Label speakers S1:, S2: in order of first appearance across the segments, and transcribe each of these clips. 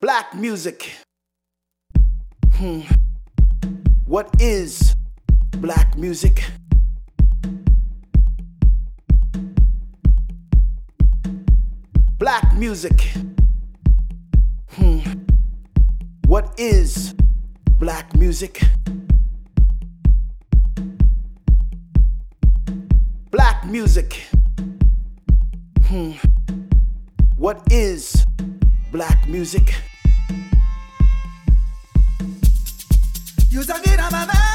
S1: Black music. Hmm. What is black music? Black music. Hmm. What is black music? Black music. Hmm. What is black music?
S2: You said it, I'm a man.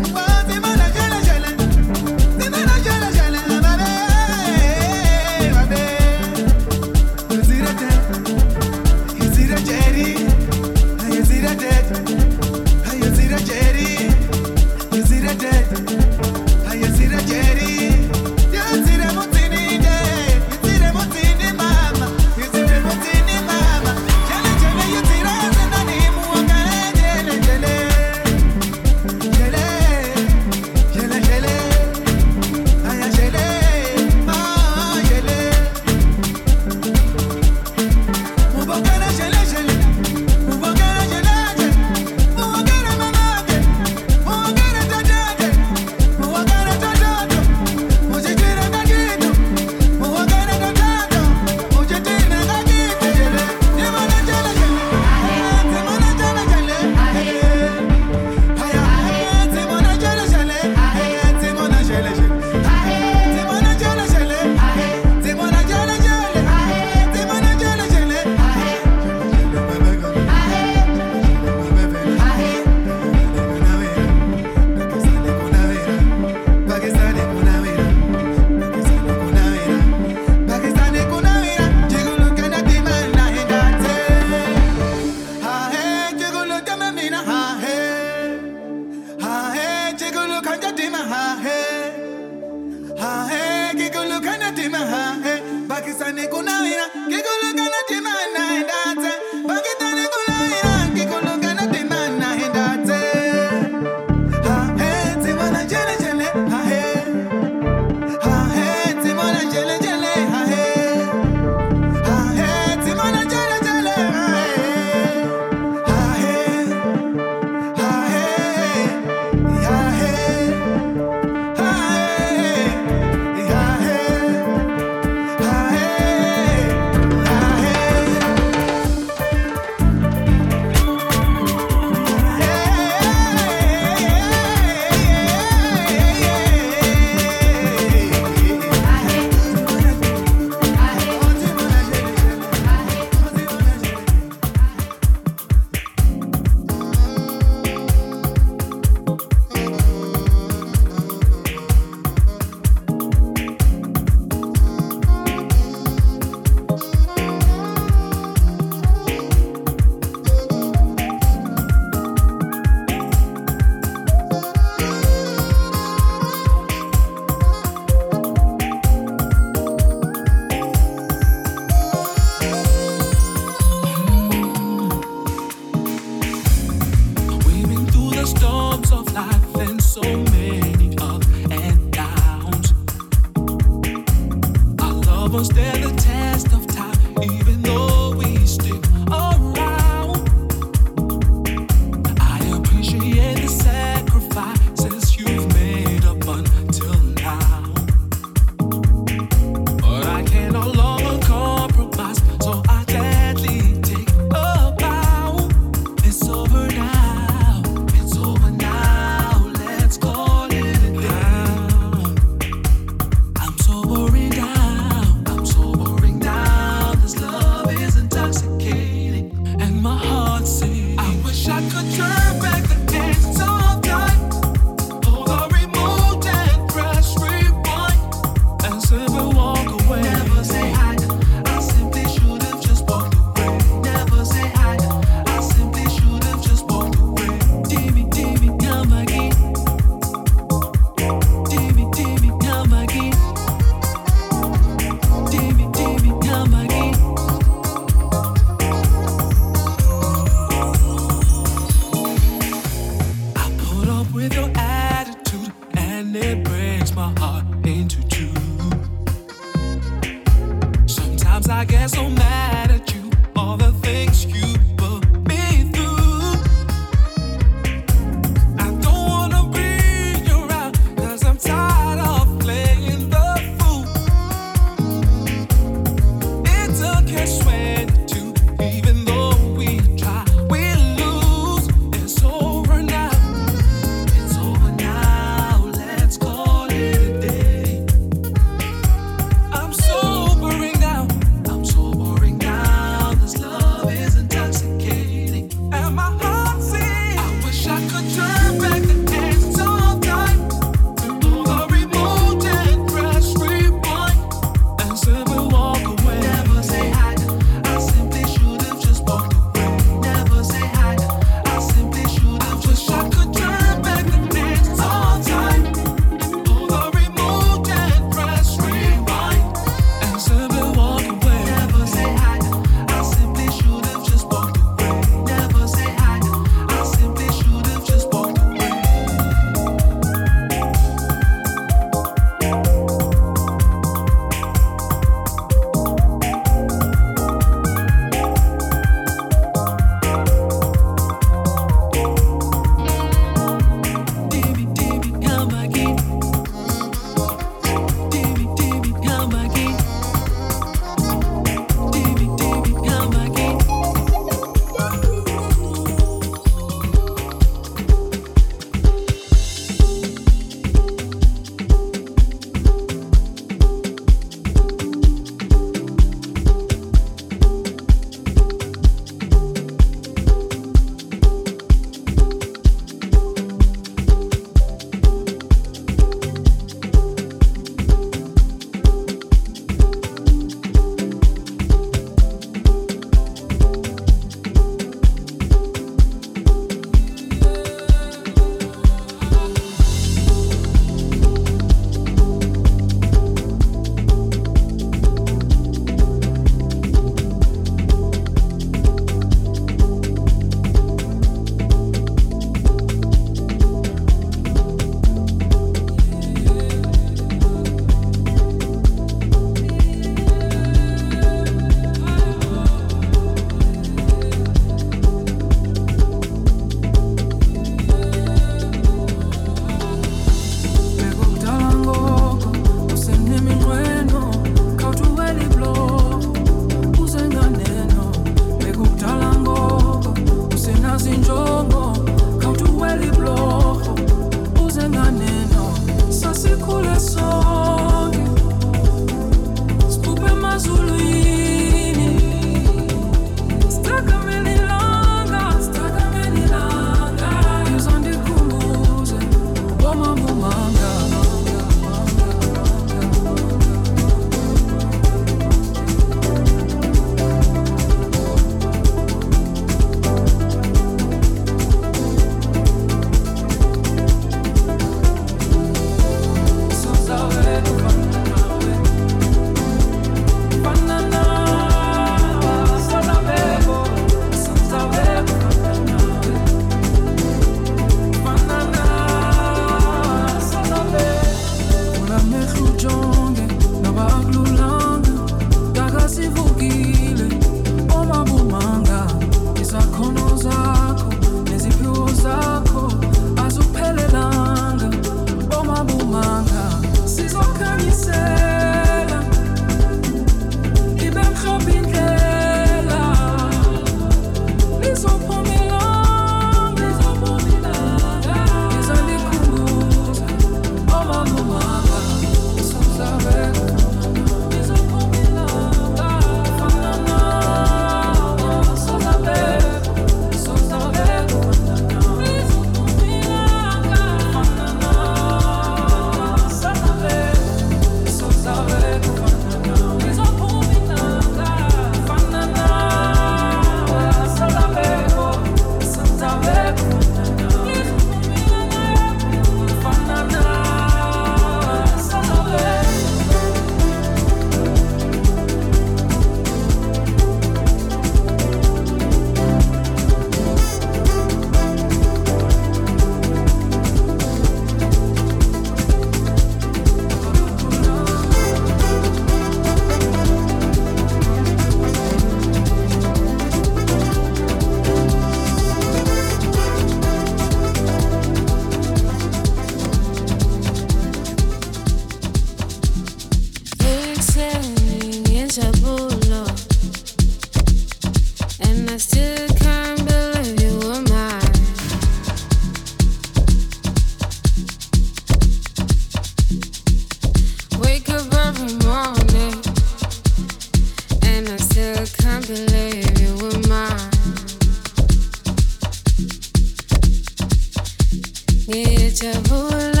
S2: ভেজা ভোলা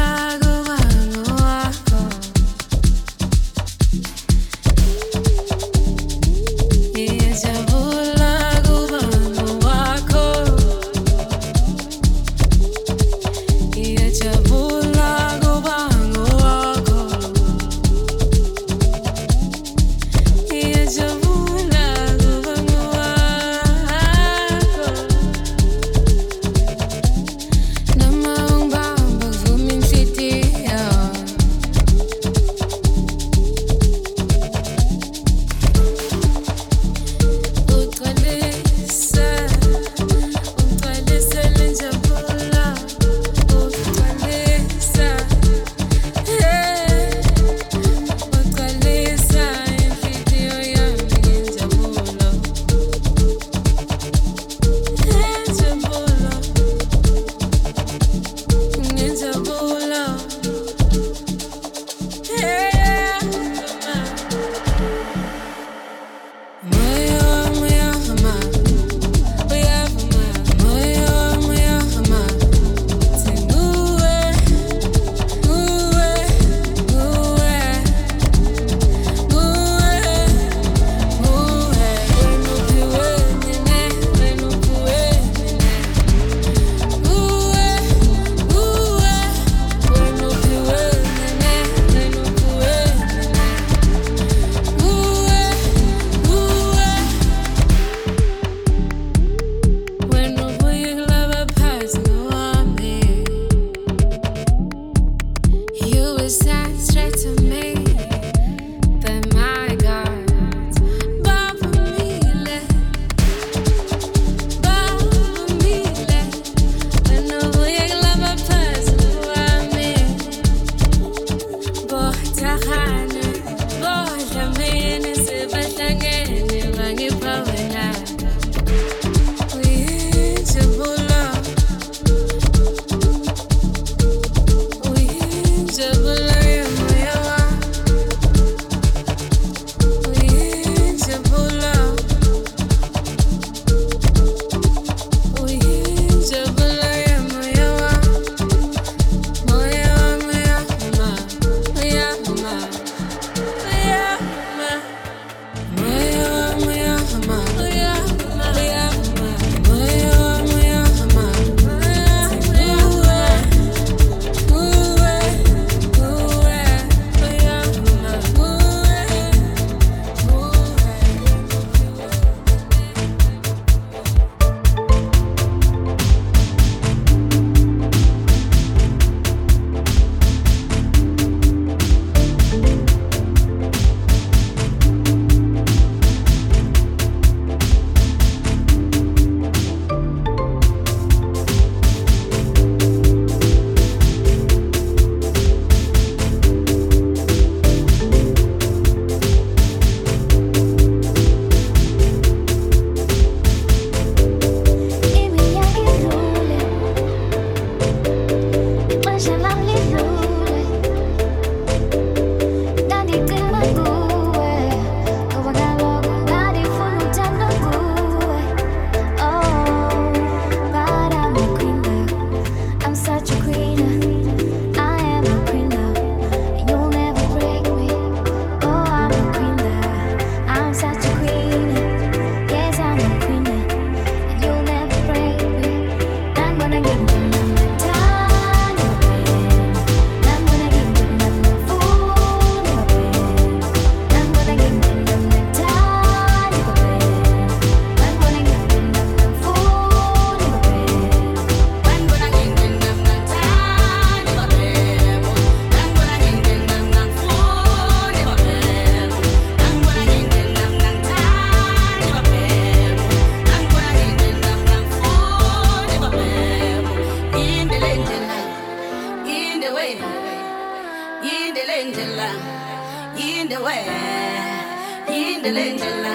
S2: Mulatica de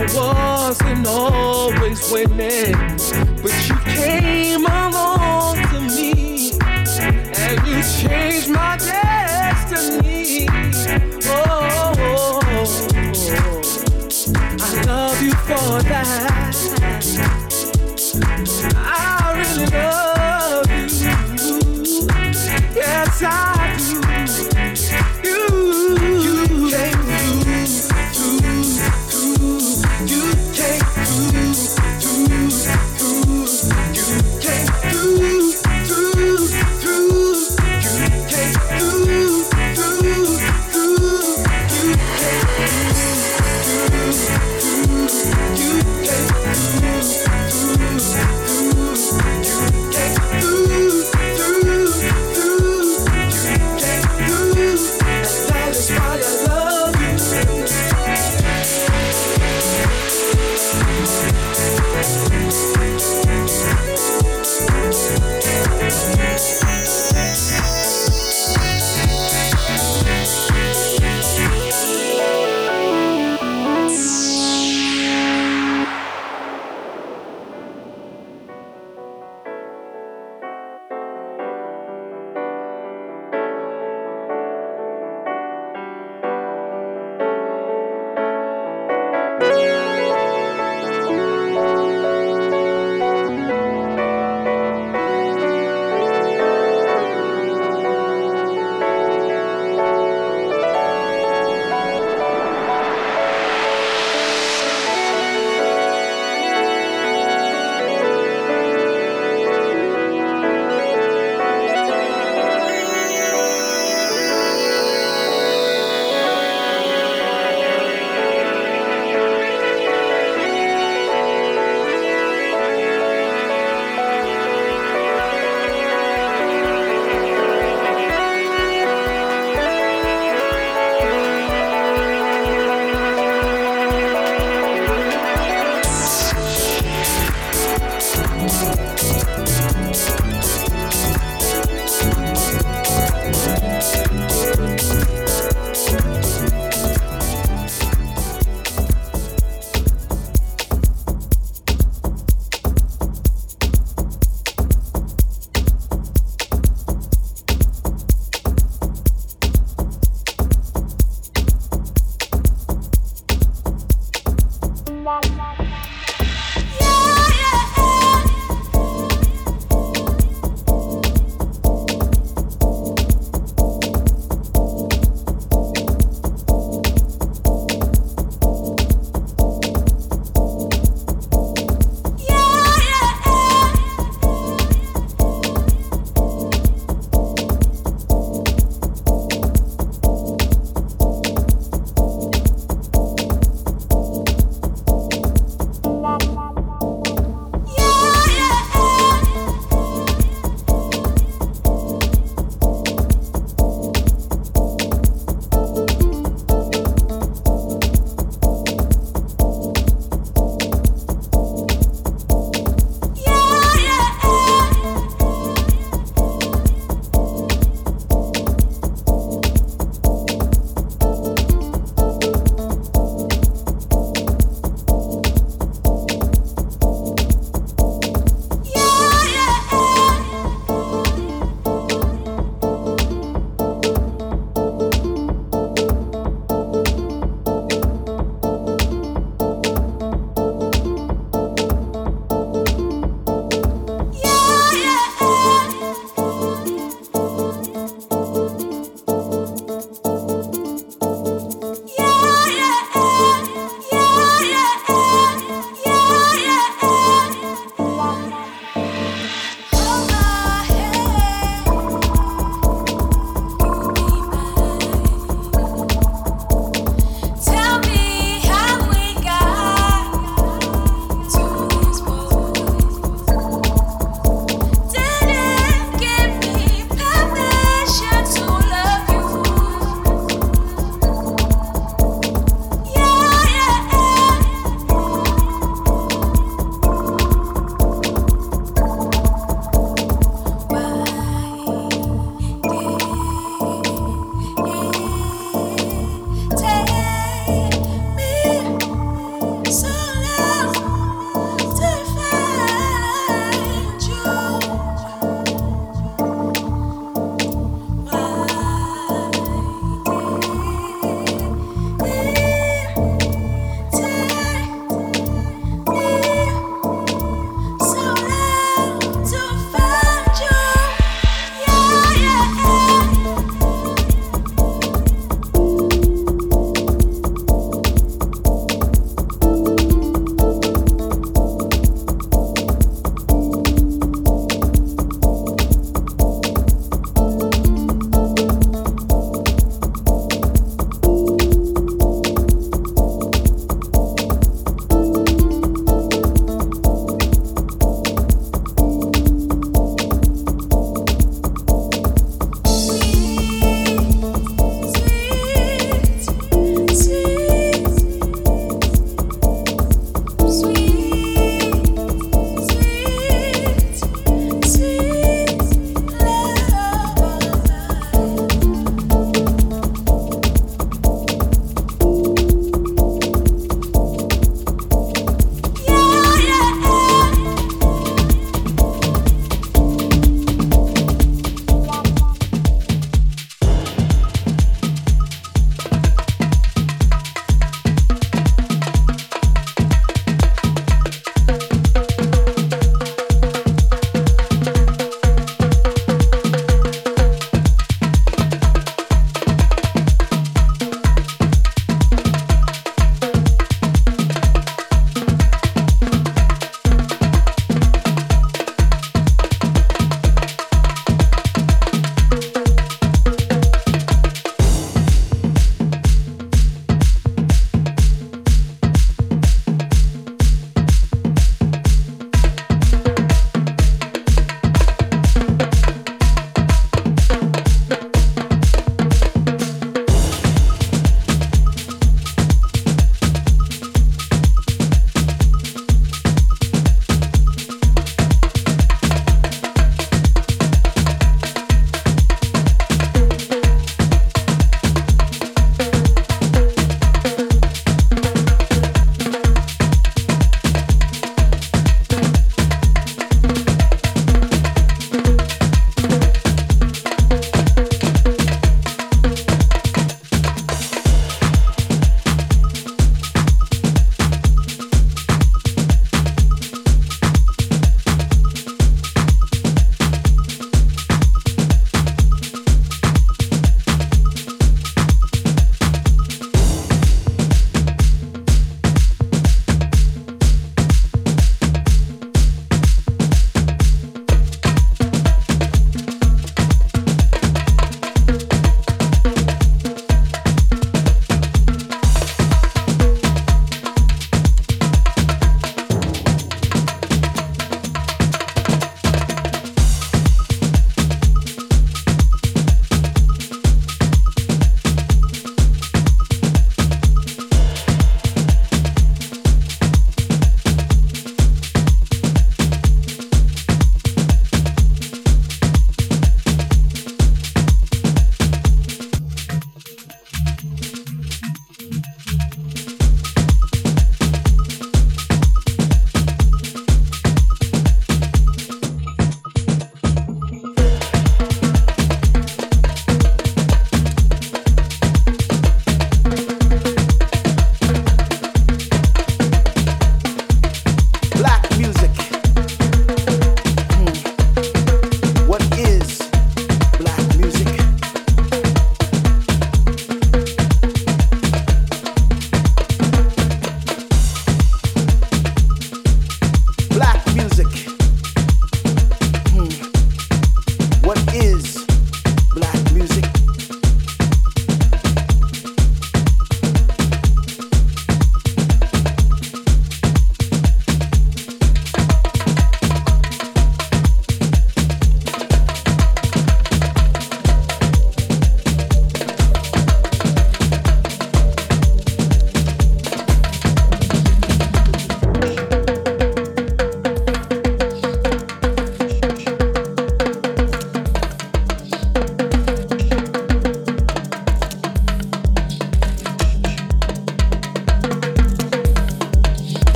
S2: I wasn't always winning, but you came along to me and you changed my
S3: day.